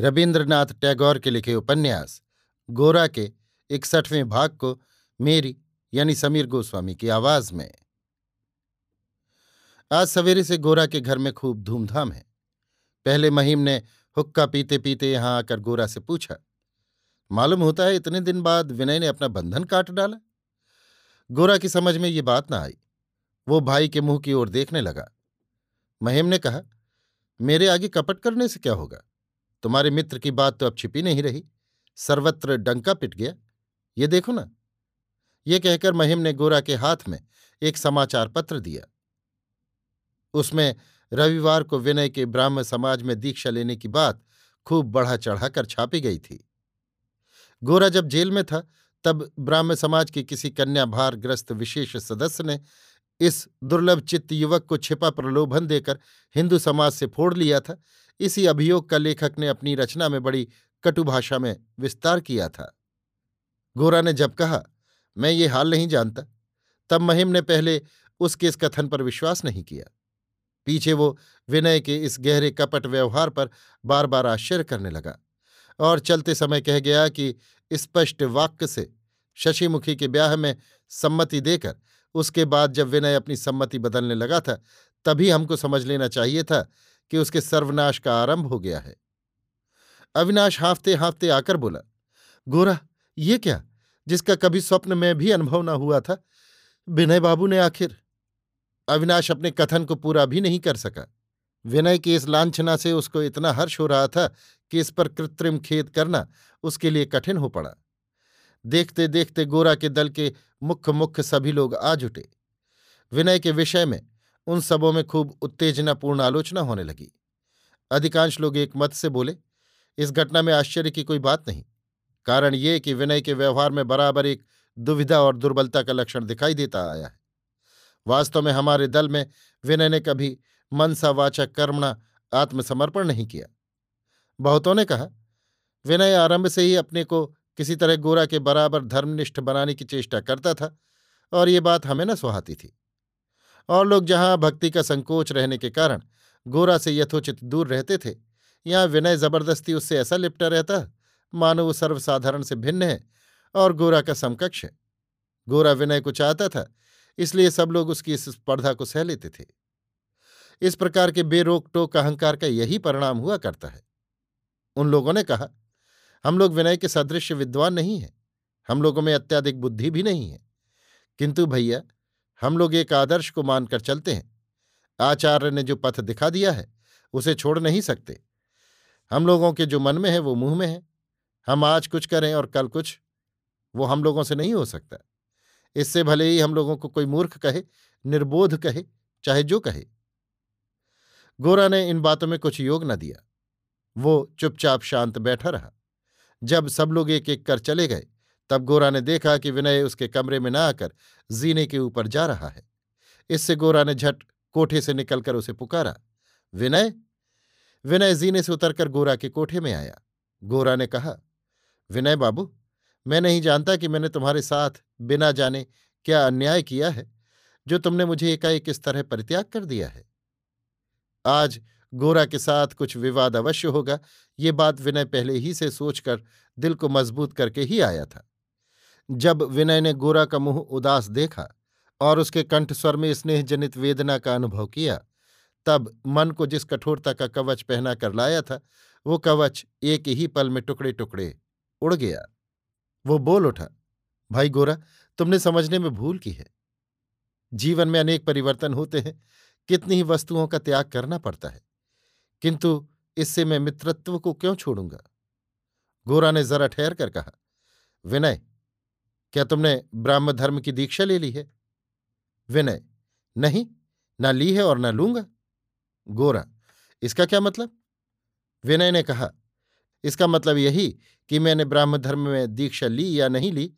रविन्द्रनाथ टैगोर के लिखे उपन्यास, गोरा के इकसठवें भाग को मेरी यानी समीर गोस्वामी की आवाज़ में। आज सवेरे से गोरा के घर में खूब धूमधाम है। पहले महीम ने हुक्का पीते पीते यहाँ आकर गोरा से पूछा, मालूम होता है इतने दिन बाद विनय ने अपना बंधन काट डाला? गोरा की समझ में ये बात ना आई। वो भाई के मुँह की ओर देखने लगा। महिम ने कहा, मेरे आगे कपट करने से क्या होगा? तुम्हारे मित्र की बात तो अब छिपी नहीं रही। सर्वत्र डंका पिट गया। ये देखो ना। ये कहकर महिम ने गोरा के हाथ में एक समाचार पत्र दिया। उसमें रविवार को विनय के ब्राह्म समाज में दीक्षा लेने की बात खूब बढ़ा चढ़ाकर छापी गई थी। गोरा जब जेल में था, तब ब्राह्म समाज के किसी कन्या भारग्रस्त विशेष सदस्य ने इस दुर्लभ चित्त युवक को छिपा प्रलोभन देकर हिंदू समाज से फोड़ लिया था। इसी अभियोग का लेखक ने अपनी रचना में बड़ी कटु भाषा में विस्तार किया था। गोरा ने जब कहा, मैं ये हाल नहीं जानता, तब महिम ने पहले उसके इस कथन पर विश्वास नहीं किया। पीछे वो विनय के इस गहरे कपट व्यवहार पर बार बार आश्चर्य करने लगा और चलते समय कह गया कि स्पष्ट वाक्य से शशिमुखी के ब्याह में सम्मति देकर उसके बाद जब विनय अपनी सम्मति बदलने लगा था, तभी हमको समझ लेना चाहिए था कि उसके सर्वनाश का आरंभ हो गया है। अविनाश हाफते हाफते आकर बोला, गोरा, ये क्या? जिसका कभी स्वप्न में भी अनुभव न हुआ था, विनय बाबू ने आखिर? अविनाश अपने कथन को पूरा भी नहीं कर सका। विनय की इस लांछना से उसको इतना हर्ष हो रहा था कि इस पर कृत्रिम खेद करना उसके लिए कठिन हो पड़ा। देखते देखते गोरा के दल के मुख्य मुख्य सभी लोग आ जुटे। विनय के विषय में उन सबों में खूब उत्तेजनापूर्ण आलोचना होने लगी। अधिकांश लोग एक मत से बोले, इस घटना में आश्चर्य की कोई बात नहीं। कारण ये कि विनय के व्यवहार में बराबर एक दुविधा और दुर्बलता का लक्षण दिखाई देता आया है। वास्तव में हमारे दल में विनय ने कभी मनसा वाचक कर्मणा आत्मसमर्पण नहीं किया। बहुतों ने कहा, विनय आरंभ से ही अपने को किसी तरह गोरा के बराबर धर्मनिष्ठ बनाने की चेष्टा करता था, और ये बात हमें न सुहाती थी। और लोग जहाँ भक्ति का संकोच रहने के कारण गोरा से यथोचित दूर रहते थे, यहाँ विनय ज़बरदस्ती उससे ऐसा लिपटा रहता, मानो वो सर्वसाधारण से भिन्न है और गोरा का समकक्ष है। गोरा विनय को चाहता था, इसलिए सब लोग उसकी इस स्पर्धा को सह लेते थे। इस प्रकार के बेरोक टोक अहंकार का यही परिणाम हुआ करता है। उन लोगों ने कहा, हम लोग विनय के सदृश विद्वान नहीं हैं, हम लोगों में अत्याधिक बुद्धि भी नहीं है। किंतु भैया हम लोग एक आदर्श को मानकर चलते हैं। आचार्य ने जो पथ दिखा दिया है, उसे छोड़ नहीं सकते। हम लोगों के जो मन में है, वो मुँह में है। हम आज कुछ करें और कल कुछ, वो हम लोगों से नहीं हो सकता। इससे भले ही हम लोगों को कोई मूर्ख कहे, निर्बोध कहे, चाहे जो कहे। गोरा ने इन बातों में कुछ योग न दिया। वो चुपचाप शांत बैठा रहा। जब सब लोग एक एक कर चले गए तब गोरा ने देखा कि विनय उसके कमरे में न आकर जीने के ऊपर जा रहा है। इससे गोरा ने झट कोठे से निकलकर उसे पुकारा, विनय? विनय जीने से उतरकर गोरा के कोठे में आया। गोरा ने कहा, विनय बाबू, मैं नहीं जानता कि मैंने तुम्हारे साथ बिना जाने क्या अन्याय किया है, जो तुमने मुझे एकाएक इस तरह परित्याग कर दिया है। आज गोरा के साथ कुछ विवाद अवश्य होगा, ये बात विनय पहले ही से सोचकर दिल को मज़बूत करके ही आया था। जब विनय ने गोरा का मुँह उदास देखा और उसके कंठ स्वर में स्नेहजनित वेदना का अनुभव किया, तब मन को जिस कठोरता का कवच पहना कर लाया था, वो कवच एक ही पल में टुकड़े टुकड़े उड़ गया। वो बोल उठा, भाई गोरा, तुमने समझने में भूल की है। जीवन में अनेक परिवर्तन होते हैं, कितनी ही वस्तुओं का त्याग करना पड़ता है। किंतु इससे मैं मित्रत्व को क्यों छोड़ूँगा? गोरा ने जरा ठहर कर कहा, विनय क्या तुमने ब्राह्म धर्म की दीक्षा ले ली है? विनय, नहीं, ना ली है और ना लूँगा। गोरा, इसका क्या मतलब? विनय ने कहा, इसका मतलब यही कि मैंने ब्राह्म धर्म में दीक्षा ली या नहीं ली,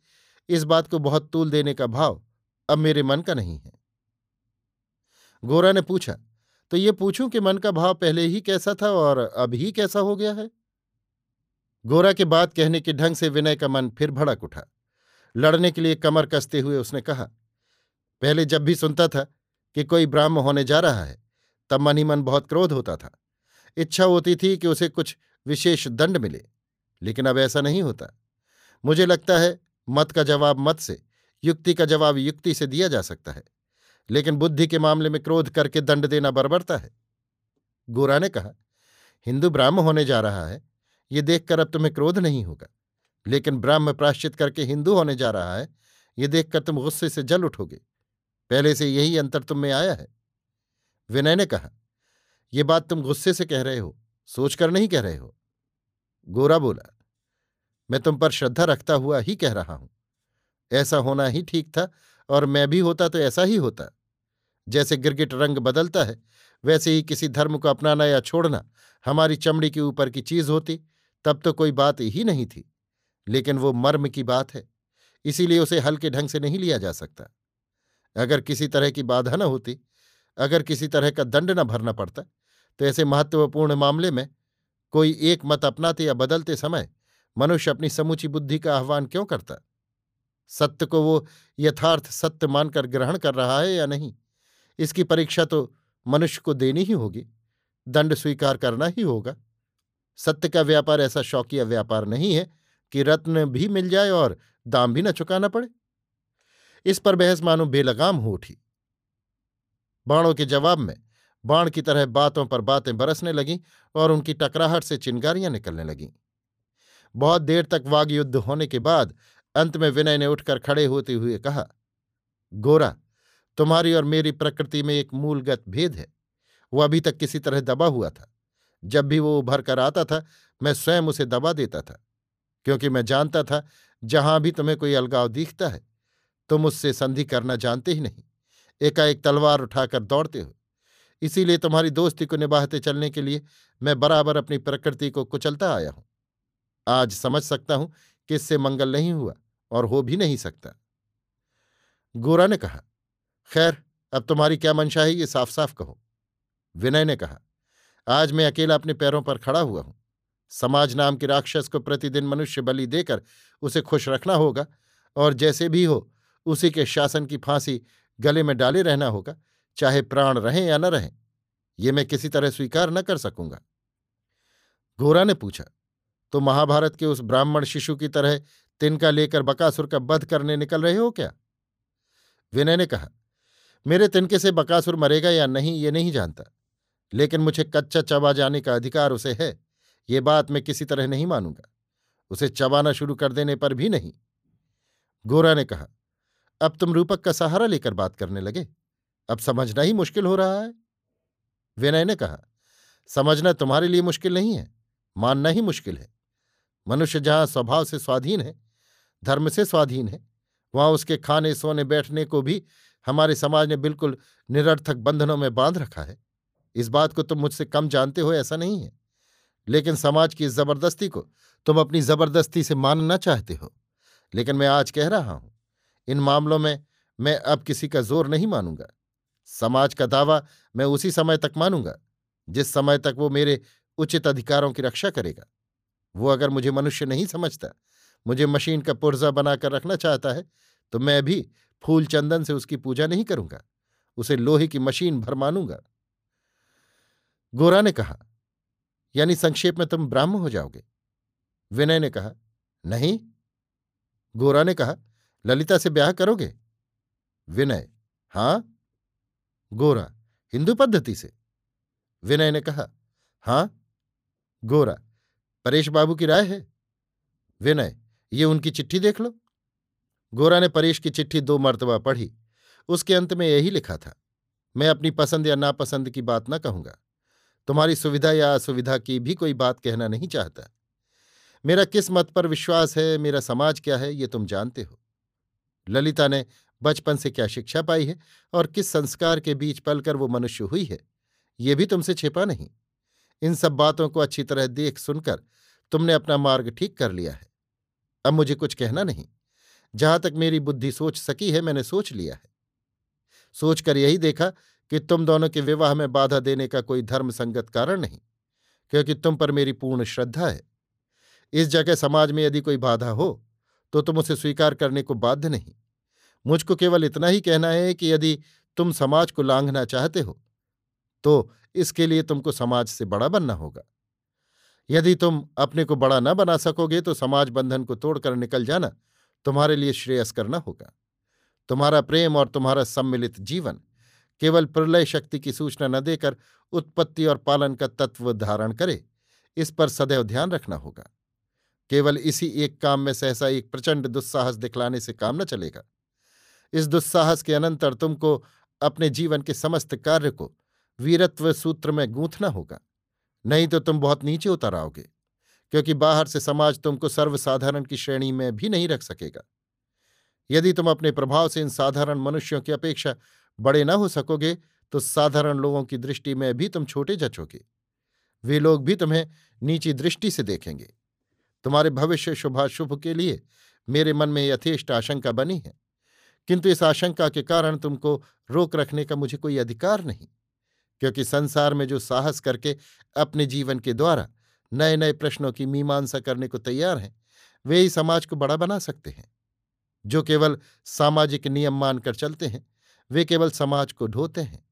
इस बात को बहुत तूल देने का भाव अब मेरे मन का नहीं है। गोरा ने पूछा तो ये पूछूँ कि मन का भाव पहले ही कैसा था और अब ही कैसा हो गया है? गोरा के बात कहने के ढंग से विनय का मन फिर भड़क उठा। लड़ने के लिए कमर कसते हुए उसने कहा, पहले जब भी सुनता था कि कोई ब्राह्म होने जा रहा है, तब मन ही मन बहुत क्रोध होता था। इच्छा होती थी कि उसे कुछ विशेष दंड मिले, लेकिन अब ऐसा नहीं होता। मुझे लगता है मत का जवाब मत से, युक्ति का जवाब युक्ति से दिया जा सकता है, लेकिन बुद्धि के मामले में क्रोध करके दंड देना बरबरता है। गोरा ने कहा, हिंदू ब्राह्म होने जा रहा है, ये देखकर अब तुम्हें क्रोध नहीं होगा। लेकिन ब्राह्म प्राश्चित करके हिंदू होने जा रहा है, ये देखकर तुम गुस्से से जल उठोगे। पहले से यही अंतर तुम में आया है? विनय ने कहा यह बात तुम गुस्से से कह रहे हो, सोचकर नहीं कह रहे हो? गोरा बोला, मैं तुम पर श्रद्धा रखता हुआ ही कह रहा हूँ। ऐसा होना ही ठीक था, और मैं भी होता तो ऐसा ही होता। जैसे गिरगिट रंग बदलता है, वैसे ही किसी धर्म को अपनाना या छोड़ना, हमारी चमड़ी के ऊपर की चीज़ होती, तब तो कोई बात ही नहीं थी। लेकिन वो मर्म की बात है, इसीलिए उसे हल्के ढंग से नहीं लिया जा सकता। अगर किसी तरह की बाधा न होती, अगर किसी तरह का दंड न भरना पड़ता तो ऐसे महत्वपूर्ण मामले में कोई एक मत अपनाते या बदलते समय मनुष्य अपनी समूची बुद्धि का आह्वान क्यों करता? सत्य को वो यथार्थ सत्य मानकर ग्रहण कर रहा है या नहीं? इसकी परीक्षा तो मनुष्य को देनी ही होगी, दंड स्वीकार करना ही होगा। सत्य का व्यापार ऐसा शौकिया व्यापार नहीं है कि रत्न भी मिल जाए और दाम भी न चुकाना पड़े। इस पर बहस मानो बेलगाम हो उठी। बाणों के जवाब में बाण की तरह बातों पर बातें बरसने लगीं और उनकी टकराहट से चिंगारियाँ निकलने लगीं। बहुत देर तक वाग युद्ध होने के बाद अंत में विनय ने उठकर खड़े होते हुए कहा, गोरा, तुम्हारी और मेरी प्रकृति में एक मूलगत भेद है। वो अभी तक किसी तरह दबा हुआ था। जब भी वो उभर कर आता था, मैं स्वयं उसे दबा देता था। क्योंकि मैं जानता था, जहाँ भी तुम्हें कोई अलगाव दिखता है, तुम उससे संधि करना जानते ही नहीं। एकाएक तलवार उठाकर दौड़ते हो। इसीलिए तुम्हारी दोस्ती को निभाते चलने के लिए मैं बराबर अपनी प्रकृति को कुचलता आया हूँ। आज समझ सकता हूँ कि इससे मंगल नहीं हुआ और हो भी नहीं सकता। गोरा ने कहा, खैर, अब तुम्हारी क्या मंशा है ये साफ़ साफ़ कहो? विनय ने कहा, आज मैं अकेला अपने पैरों पर खड़ा हुआ हूँ। समाज नाम के राक्षस को प्रतिदिन मनुष्य बलि देकर उसे खुश रखना होगा और जैसे भी हो, उसी के शासन की फांसी गले में डाले रहना होगा, चाहे प्राण रहें या न रहें। ये मैं किसी तरह स्वीकार न कर सकूँगा। गोरा ने पूछा तो महाभारत के उस ब्राह्मण शिशु की तरह तिनका लेकर बकासुर का वध करने निकल रहे हो क्या? विनय ने कहा, मेरे तिनके से बकासुर मरेगा या नहीं, ये नहीं जानता, लेकिन मुझे कच्चा चबा जाने का अधिकार उसे है। ये बात मैं किसी तरह नहीं मानूँगा। उसे चबाना शुरू कर देने पर भी नहीं। गोरा ने कहा, अब तुम रूपक का सहारा लेकर बात करने लगे। अब समझना ही मुश्किल हो रहा है। विनय ने कहा, समझना तुम्हारे लिए मुश्किल नहीं है, मानना ही मुश्किल है। मनुष्य जहाँ स्वभाव से स्वाधीन है, धर्म से स्वाधीन है, वहाँ उसके खाने, सोने, बैठने को भी हमारे समाज ने बिल्कुल निरर्थक बंधनों में बाँध रखा है। इस बात को तुम मुझसे कम जानते हो ऐसा नहीं है। लेकिन समाज की इस ज़बरदस्ती को तुम अपनी ज़बरदस्ती से मानना चाहते हो। लेकिन मैं आज कह रहा हूँ, इन मामलों में मैं अब किसी का ज़ोर नहीं मानूँगा। समाज का दावा मैं उसी समय तक मानूँगा, जिस समय तक वो मेरे उचित अधिकारों की रक्षा करेगा। वो अगर मुझे मनुष्य नहीं समझता, मुझे मशीन का पुर्जा बनाकर रखना चाहता है तो मैं भी फूल चंदन से उसकी पूजा नहीं करूँगा, उसे लोहे की मशीन भर मानूँगा। गोरा ने कहा यानी संक्षेप में तुम ब्राह्म हो जाओगे। विनय ने कहा, नहीं। गोरा ने कहा, ललिता से ब्याह करोगे? विनय, हाँ। गोरा, हिंदू पद्धति से? विनय ने कहा, हाँ। गोरा, परेश बाबू की राय है? विनय, ये उनकी चिट्ठी देख लो। गोरा ने परेश की चिट्ठी दो मर्तबा पढ़ी। उसके अंत में यही लिखा था, मैं अपनी पसंद या नापसंद की बात न कहूँगा। तुम्हारी सुविधा या असुविधा की भी कोई बात कहना नहीं चाहता। मेरा किस मत पर विश्वास है, मेरा समाज क्या है, ये तुम जानते हो। ललिता ने बचपन से क्या शिक्षा पाई है और किस संस्कार के बीच पलकर वो मनुष्य हुई है, ये भी तुमसे छिपा नहीं। इन सब बातों को अच्छी तरह देख सुनकर तुमने अपना मार्ग ठीक कर लिया है। अब मुझे कुछ कहना नहीं। जहाँ तक मेरी बुद्धि सोच सकी है, मैंने सोच लिया है। सोचकर यही देखा कि तुम दोनों के विवाह में बाधा देने का कोई धर्म संगत कारण नहीं, क्योंकि तुम पर मेरी पूर्ण श्रद्धा है। इस जगह समाज में यदि कोई बाधा हो तो तुम उसे स्वीकार करने को बाध्य नहीं। मुझको केवल इतना ही कहना है कि यदि तुम समाज को लांघना चाहते हो तो इसके लिए तुमको समाज से बड़ा बनना होगा। यदि तुम अपने को बड़ा न बना सकोगे तो समाज बंधन को तोड़कर निकल जाना तुम्हारे लिए श्रेयस करना होगा। तुम्हारा प्रेम और तुम्हारा सम्मिलित जीवन केवल प्रलय शक्ति की सूचना न देकर उत्पत्ति और पालन का तत्व धारण करे, इस पर सदैव ध्यान रखना होगा। केवल इसी एक काम में सहसा एक प्रचंड दुस्साहस दिखलाने से काम न चलेगा। इस दुस्साहस के अनंतर तुमको अपने जीवन के समस्त कार्य को वीरत्व सूत्र में गूंथना होगा। नहीं तो तुम बहुत नीचे उतर आओगे, क्योंकि बाहर से समाज तुमको सर्वसाधारण की श्रेणी में भी नहीं रख सकेगा। यदि तुम अपने प्रभाव से इन साधारण मनुष्यों की अपेक्षा बड़े न हो सकोगे तो साधारण लोगों की दृष्टि में भी तुम छोटे जचोगे। वे लोग भी तुम्हें नीची दृष्टि से देखेंगे। तुम्हारे भविष्य शुभाशुभ के लिए मेरे मन में यथेष्ट आशंका बनी है। किंतु इस आशंका के कारण तुमको रोक रखने का मुझे कोई अधिकार नहीं, क्योंकि संसार में जो साहस करके अपने जीवन के द्वारा नए नए प्रश्नों की मीमांसा करने को तैयार हैं, वे ही समाज को बड़ा बना सकते हैं, जो केवल सामाजिक नियम मानकर चलते हैं। वे केवल समाज को ढोते हैं,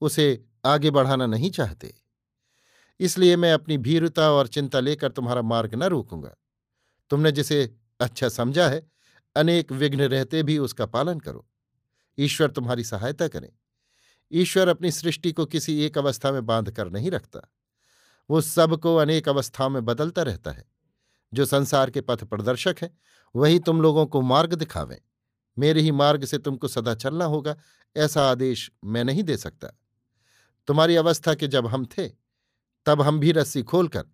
उसे आगे बढ़ाना नहीं चाहते। इसलिए मैं अपनी भीरुता और चिंता लेकर तुम्हारा मार्ग न रोकूँगा। तुमने जिसे अच्छा समझा है, अनेक विघ्न रहते भी उसका पालन करो। ईश्वर तुम्हारी सहायता करें। ईश्वर अपनी सृष्टि को किसी एक अवस्था में बाँध कर नहीं रखता। वो सबको अनेक अवस्थाओं में बदलता रहता है। जो संसार के पथ प्रदर्शक है, वही तुम लोगों को मार्ग दिखावें। मेरे ही मार्ग से तुमको सदा चलना होगा, ऐसा आदेश मैं नहीं दे सकता। तुम्हारी अवस्था के जब हम थे, तब हम भी रस्सी खोलकर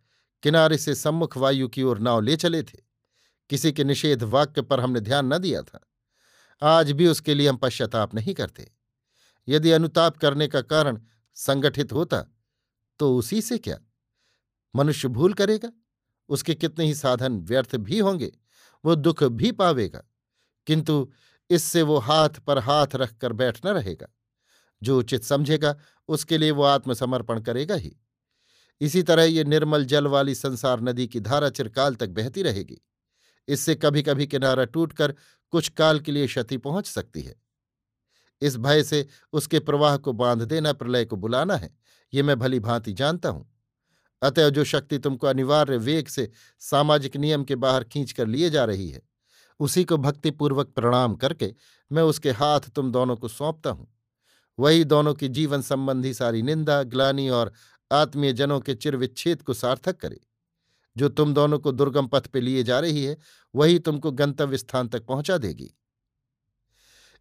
किनारे से सम्मुख वायु की ओर नाव ले चले थे। किसी के निषेध वाक्य पर हमने ध्यान न दिया था। आज भी उसके लिए हम पश्चाताप नहीं करते। यदि अनुताप करने का कारण संगठित होता तो उसी से क्या? मनुष्य भूल करेगा? उसके कितने ही साधन व्यर्थ भी होंगे, वो दुख भी पावेगा। किंतु इससे वो हाथ पर हाथ रखकर बैठ न रहेगा। जो उचित समझेगा, उसके लिए वो आत्मसमर्पण करेगा ही। इसी तरह ये निर्मल जल वाली संसार नदी की धारा चिरकाल तक बहती रहेगी। इससे कभी कभी किनारा टूटकर कुछ काल के लिए क्षति पहुँच सकती है। इस भय से उसके प्रवाह को बाँध देना, प्रलय को बुलाना है। ये मैं भली भांति जानता हूँ। अतः जो शक्ति तुमको अनिवार्य वेग से सामाजिक नियम के बाहर खींच कर लिए जा रही है उसी को भक्तिपूर्वक प्रणाम करके मैं उसके हाथ तुम दोनों को सौंपता हूँ। वही दोनों की जीवन संबंधी सारी निंदा, ग्लानी और आत्मीय जनों के चिरविच्छेद को सार्थक करे। जो तुम दोनों को दुर्गम पथ पे लिए जा रही है, वही तुमको गंतव्य स्थान तक पहुँचा देगी।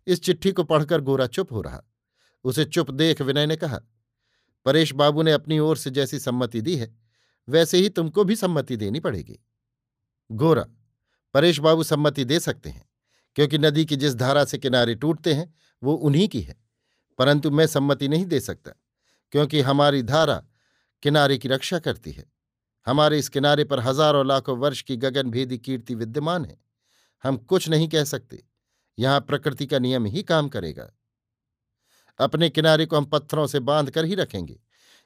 इस चिट्ठी को पढ़कर गोरा चुप हो रहा। उसे चुप देख विनय ने कहा, परेश बाबू ने अपनी ओर से जैसी सम्मति दी है, वैसे ही तुमको भी सम्मति देनी पड़ेगी। गोरा परेश बाबू सम्मति दे सकते हैं, क्योंकि नदी की जिस धारा से किनारे टूटते हैं, वो उन्हीं की है। परंतु मैं सम्मति नहीं दे सकता, क्योंकि हमारी धारा किनारे की रक्षा करती है। हमारे इस किनारे पर हज़ारों लाखों वर्ष की गगनभेदी कीर्ति विद्यमान है। हम कुछ नहीं कह सकते, यहाँ प्रकृति का नियम ही काम करेगा। अपने किनारे को हम पत्थरों से बाँध कर ही रखेंगे।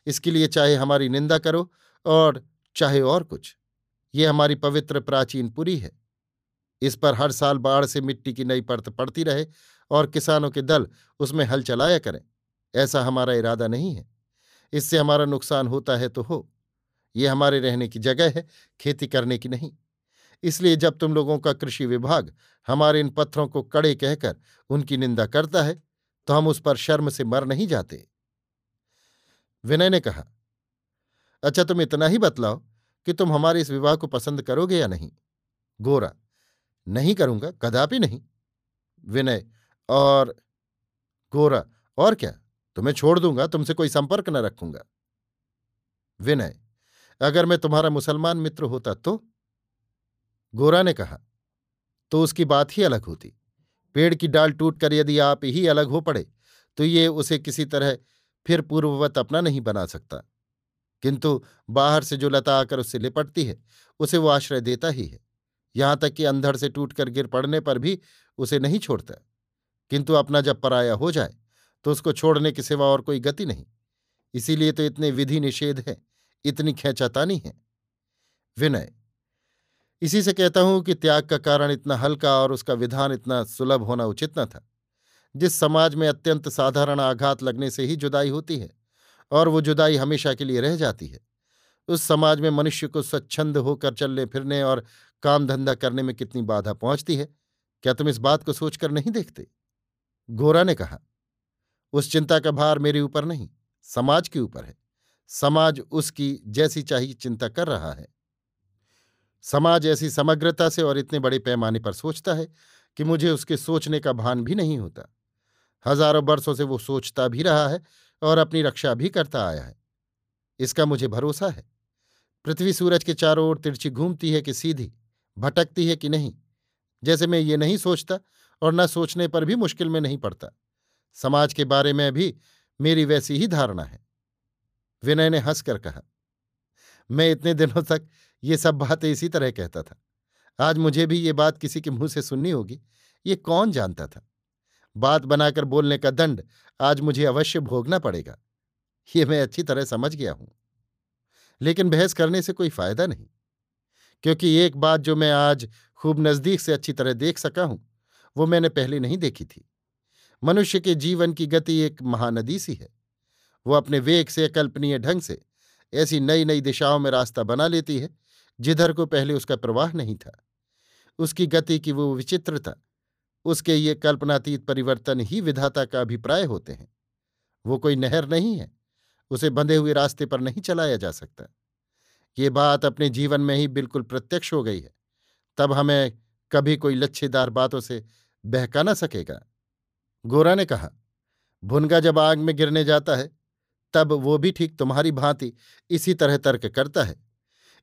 इसके लिए चाहे हमारी निंदा करो और चाहे और कुछ। ये हमारी पवित्र प्राचीन पुरी है। इस पर हर साल बाढ़ से मिट्टी की नई परत पड़ती रहे और किसानों के दल उसमें हल चलाया करें। ऐसा हमारा इरादा नहीं है। इससे हमारा नुकसान होता है तो हो। ये हमारे रहने की जगह है, खेती करने की नहीं। इसलिए जब तुम लोगों का कृषि विभाग हमारे इन पत्थरों को कड़े कहकर उनकी निंदा करता है तो हम उस पर शर्म से मर नहीं जाते। विनय ने कहा अच्छा तुम इतना ही बतलाओ कि तुम हमारे इस विवाह को पसंद करोगे या नहीं? गोरा नहीं करूँगा, कदापि नहीं। विनय, और गोरा, और क्या? तुम्हें छोड़ दूँगा, तुमसे कोई संपर्क न रखूँगा। विनय, अगर मैं तुम्हारा मुसलमान मित्र होता तो? गोरा ने कहा तो उसकी बात ही अलग होती। पेड़ की डाल टूटकर यदि आप ही अलग हो पड़े तो ये उसे किसी तरह फिर पूर्ववत अपना नहीं बना सकता। किंतु बाहर से जो लता आकर उससे लिपटती है, उसे वो आश्रय देता ही है। यहाँ तक कि अंधड़ से टूटकर गिर पड़ने पर भी उसे नहीं छोड़ता। किंतु अपना जब पराया हो जाए तो उसको छोड़ने के सिवा और कोई गति नहीं। इसीलिए तो इतने विधि निषेध है, इतनी खेचातानी है। विनय, इसी से कहता हूँ कि त्याग का कारण इतना हल्का और उसका विधान इतना सुलभ होना उचित न था। जिस समाज में अत्यंत साधारण आघात लगने से ही जुदाई होती है, और वो जुदाई हमेशा के लिए रह जाती है, उस समाज में मनुष्य को स्वच्छंद होकर चलने फिरने और काम धंधा करने में कितनी बाधा पहुँचती है, क्या तुम इस बात को सोचकर नहीं देखते? गोरा ने कहा, उस चिंता का भार मेरे ऊपर नहीं, समाज के ऊपर है। समाज उसकी जैसी चाहिए चिंता कर रहा है। समाज ऐसी समग्रता से और इतने बड़े पैमाने पर सोचता है कि मुझे उसके सोचने का भान भी नहीं होता। हज़ारों वर्षों से वो सोचता भी रहा है और अपनी रक्षा भी करता आया है। इसका मुझे भरोसा है। पृथ्वी सूरज के चारों ओर तिरछी घूमती है कि सीधी भटकती है कि नहीं? जैसे मैं ये नहीं सोचता और न सोचने पर भी मुश्किल में नहीं पड़ता। समाज के बारे में भी मेरी वैसी ही धारणा है। विनय ने हंसकर कहा, मैं इतने दिनों तक ये सब बातें इसी तरह कहता था। आज मुझे भी ये बात किसी के मुँह से सुननी होगी। ये कौन जानता था? बात बनाकर बोलने का दंड आज मुझे अवश्य भोगना पड़ेगा। ये मैं अच्छी तरह समझ गया हूँ। लेकिन बहस करने से कोई फ़ायदा नहीं। क्योंकि एक बात जो मैं आज खूब नज़दीक से अच्छी तरह देख सका हूँ, वो मैंने पहले नहीं देखी थी। मनुष्य के जीवन की गति एक महानदी सी है। वो अपने वेग से, अकल्पनीय ढंग से ऐसी नई नई दिशाओं में रास्ता बना लेती है, जिधर को पहले उसका प्रवाह नहीं था। उसकी गति की वो विचित्रता, उसके ये कल्पनातीत परिवर्तन ही विधाता का अभिप्राय होते हैं। वो कोई नहर नहीं है, उसे बंधे हुए रास्ते पर नहीं चलाया जा सकता। ये बात अपने जीवन में ही बिल्कुल प्रत्यक्ष हो गई है। तब हमें कभी कोई लच्छेदार बातों से बहका न सकेगा। गोरा ने कहा, भुनगा जब आग में गिरने जाता है, तब वो भी ठीक तुम्हारी भांति इसी तरह तर्क करता है।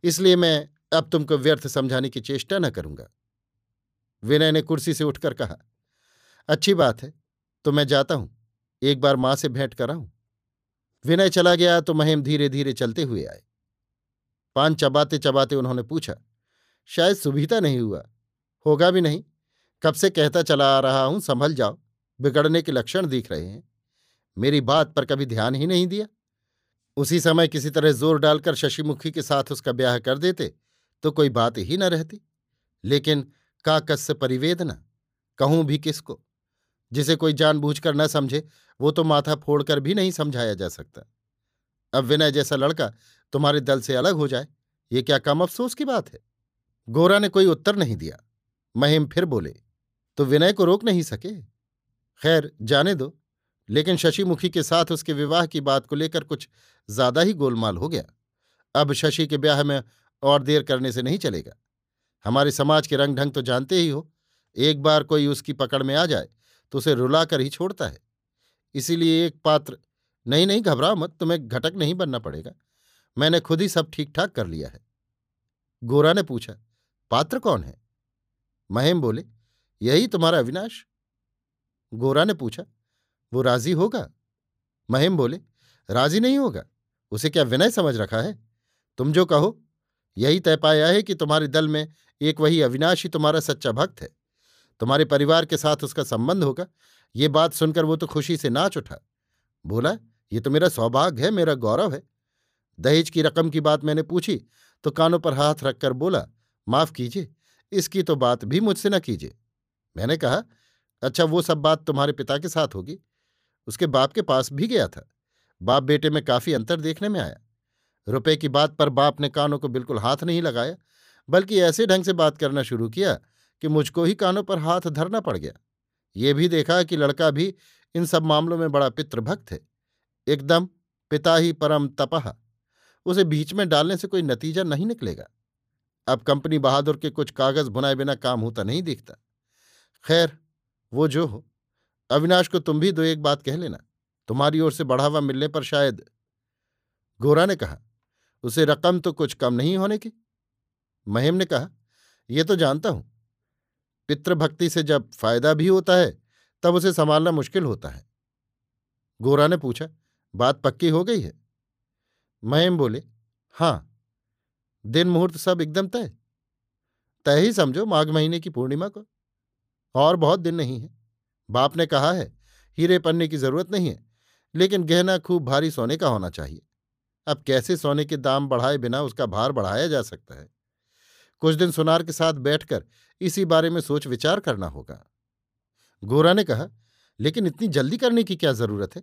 इसलिए मैं अब तुमको व्यर्थ समझाने की चेष्टा न करूँगा। विनय ने कुर्सी से उठकर कहा, अच्छी बात है तो मैं जाता हूँ। एक बार माँ से भेंट कराऊं? विनय चला गया तो महेम धीरे धीरे चलते हुए आए। पान चबाते चबाते उन्होंने पूछा, शायद सुविधा नहीं हुआ? होगा भी नहीं। कब से कहता चला आ रहा हूँ, संभल जाओ। बिगड़ने के लक्षण दिख रहे हैं। मेरी बात पर कभी ध्यान ही नहीं दिया। उसी समय किसी तरह ज़ोर डालकर शशिमुखी के साथ उसका ब्याह कर देते तो कोई बात ही न रहती। लेकिन काकस से परिवेदना, कहूँ भी किसको? जिसे कोई जानबूझकर न समझे, वो तो माथा फोड़कर भी नहीं समझाया जा सकता। अब विनय जैसा लड़का तुम्हारे दल से अलग हो जाए। ये क्या कम अफसोस की बात है? गोरा ने कोई उत्तर नहीं दिया। महिम फिर बोले तो विनय को रोक नहीं सके? खैर, जाने दो। लेकिन शशिमुखी के साथ उसके विवाह की बात को लेकर कुछ ज़्यादा ही गोलमाल हो गया। अब शशि के ब्याह में और देर करने से नहीं चलेगा। हमारे समाज के रंग ढंग तो जानते ही हो। एक बार कोई उसकी पकड़ में आ जाए तो उसे रुलाकर ही छोड़ता है। इसीलिए एक पात्र, नहीं नहीं, घबराओ मत, तुम्हें घटक नहीं बनना पड़ेगा। मैंने खुद ही सब ठीक ठाक कर लिया है। गोरा ने पूछा, पात्र कौन है? महेम बोले, यही तुम्हारा अविनाश। गोरा ने पूछा, वो राज़ी होगा? महेम बोले, राज़ी नहीं होगा, उसे क्या विनय समझ रखा है? तुम जो कहो, यही तय पाया है कि तुम्हारे दल में एक वही अविनाश ही तुम्हारा सच्चा भक्त है। तुम्हारे परिवार के साथ उसका संबंध होगा। ये बात सुनकर वो तो खुशी से नाच उठा। बोला, ये तो मेरा सौभाग्य है, मेरा गौरव है। दहेज की रकम की बात मैंने पूछी तो कानों पर हाथ रखकर बोला, माफ़ कीजिए, इसकी तो बात भी मुझसे न कीजिए। मैंने कहा अच्छा वो सब बात तुम्हारे पिता के साथ होगी। उसके बाप के पास भी गया था। बाप बेटे में काफ़ी अंतर देखने में आया। रुपए की बात पर बाप ने कानों को बिल्कुल हाथ नहीं लगाया, बल्कि ऐसे ढंग से बात करना शुरू किया कि मुझको ही कानों पर हाथ धरना पड़ गया। ये भी देखा कि लड़का भी इन सब मामलों में बड़ा पितृभक्त है। एकदम पिता ही परम तपह। उसे बीच में डालने से कोई नतीजा नहीं निकलेगा। अब कंपनी बहादुर के कुछ कागज़ बुनाए बिना काम होता नहीं दिखता। खैर, वो जो हो। अविनाश को तुम भी दो एक बात कह लेना। तुम्हारी ओर से बढ़ावा मिलने पर शायद गोरा ने कहा, उसे रकम तो कुछ कम नहीं होने की? महिम ने कहा यह तो जानता हूँ। पितृभक्ति से जब फ़ायदा भी होता है, तब उसे संभालना मुश्किल होता है। गोरा ने पूछा, बात पक्की हो गई है? महिम बोले हाँ दिन मुहूर्त सब एकदम तय। तय ही समझो माघ महीने की पूर्णिमा को। और बहुत दिन नहीं है। बाप ने कहा है, हीरे पन्ने की ज़रूरत नहीं है, लेकिन गहना खूब भारी सोने का होना चाहिए। अब कैसे सोने के दाम बढ़ाए बिना उसका भार बढ़ाया जा सकता है? कुछ दिन सुनार के साथ बैठकर इसी बारे में सोच विचार करना होगा। गोरा ने कहा, लेकिन इतनी जल्दी करने की क्या ज़रूरत है?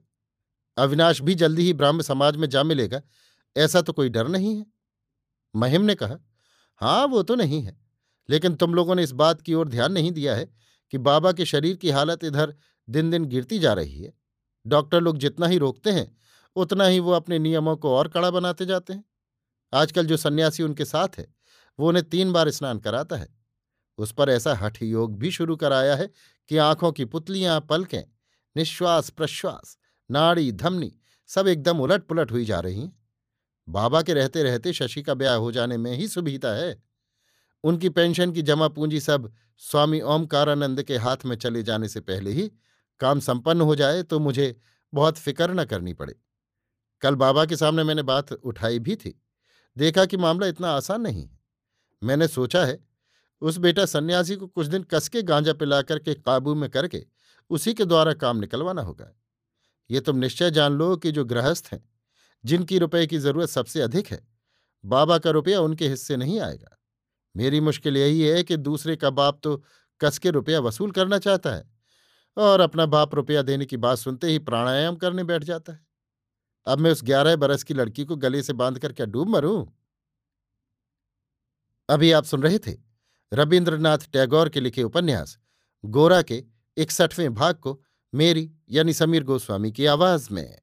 अविनाश भी जल्दी ही ब्राह्म समाज में जा मिलेगा। ऐसा तो कोई डर नहीं है। महिम ने कहा हाँ वो तो नहीं है। लेकिन तुम लोगों ने इस बात की ओर ध्यान नहीं दिया है कि बाबा के शरीर की हालत इधर दिन दिन गिरती जा रही है। डॉक्टर लोग जितना ही रोकते हैं, उतना ही वो अपने नियमों को और कड़ा बनाते जाते हैं। आजकल जो सन्यासी उनके साथ है, वो उन्हें तीन बार स्नान कराता है। उस पर ऐसा हठ योग भी शुरू कराया है कि आँखों की पुतलियाँ पलकें निश्वास प्रश्वास नाड़ी, धमनी सब एकदम उलट पुलट हुई जा रही हैं। बाबा के रहते रहते शशि का ब्याह हो जाने में ही सुविधा है। उनकी पेंशन की जमा पूंजी सब स्वामी ओमकारानंद के हाथ में चले जाने से पहले ही काम संपन्न हो जाए तो मुझे बहुत फ़िक्र न करनी पड़े। कल बाबा के सामने मैंने बात उठाई भी थी। देखा कि मामला इतना आसान नहीं है। मैंने सोचा है, उस बेटा सन्यासी को कुछ दिन कसके गांजा पिला करके काबू में करके उसी के द्वारा काम निकलवाना होगा। ये तुम निश्चय जान लो कि जो गृहस्थ हैं जिनकी रुपए की ज़रूरत सबसे अधिक है। बाबा का रुपया उनके हिस्से नहीं आएगा। मेरी मुश्किल यही है कि दूसरे का बाप तो कसके रुपया वसूल करना चाहता है और अपना बाप रुपया देने की बात सुनते ही प्राणायाम करने बैठ जाता है। अब मैं उस ग्यारह बरस की लड़की को गले से बाँध कर क्या डूब मरूं? अभी आप सुन रहे थे रविन्द्रनाथ टैगोर के लिखे उपन्यास, गोरा के इकसठवें भाग को मेरी यानी समीर गोस्वामी की आवाज़ में।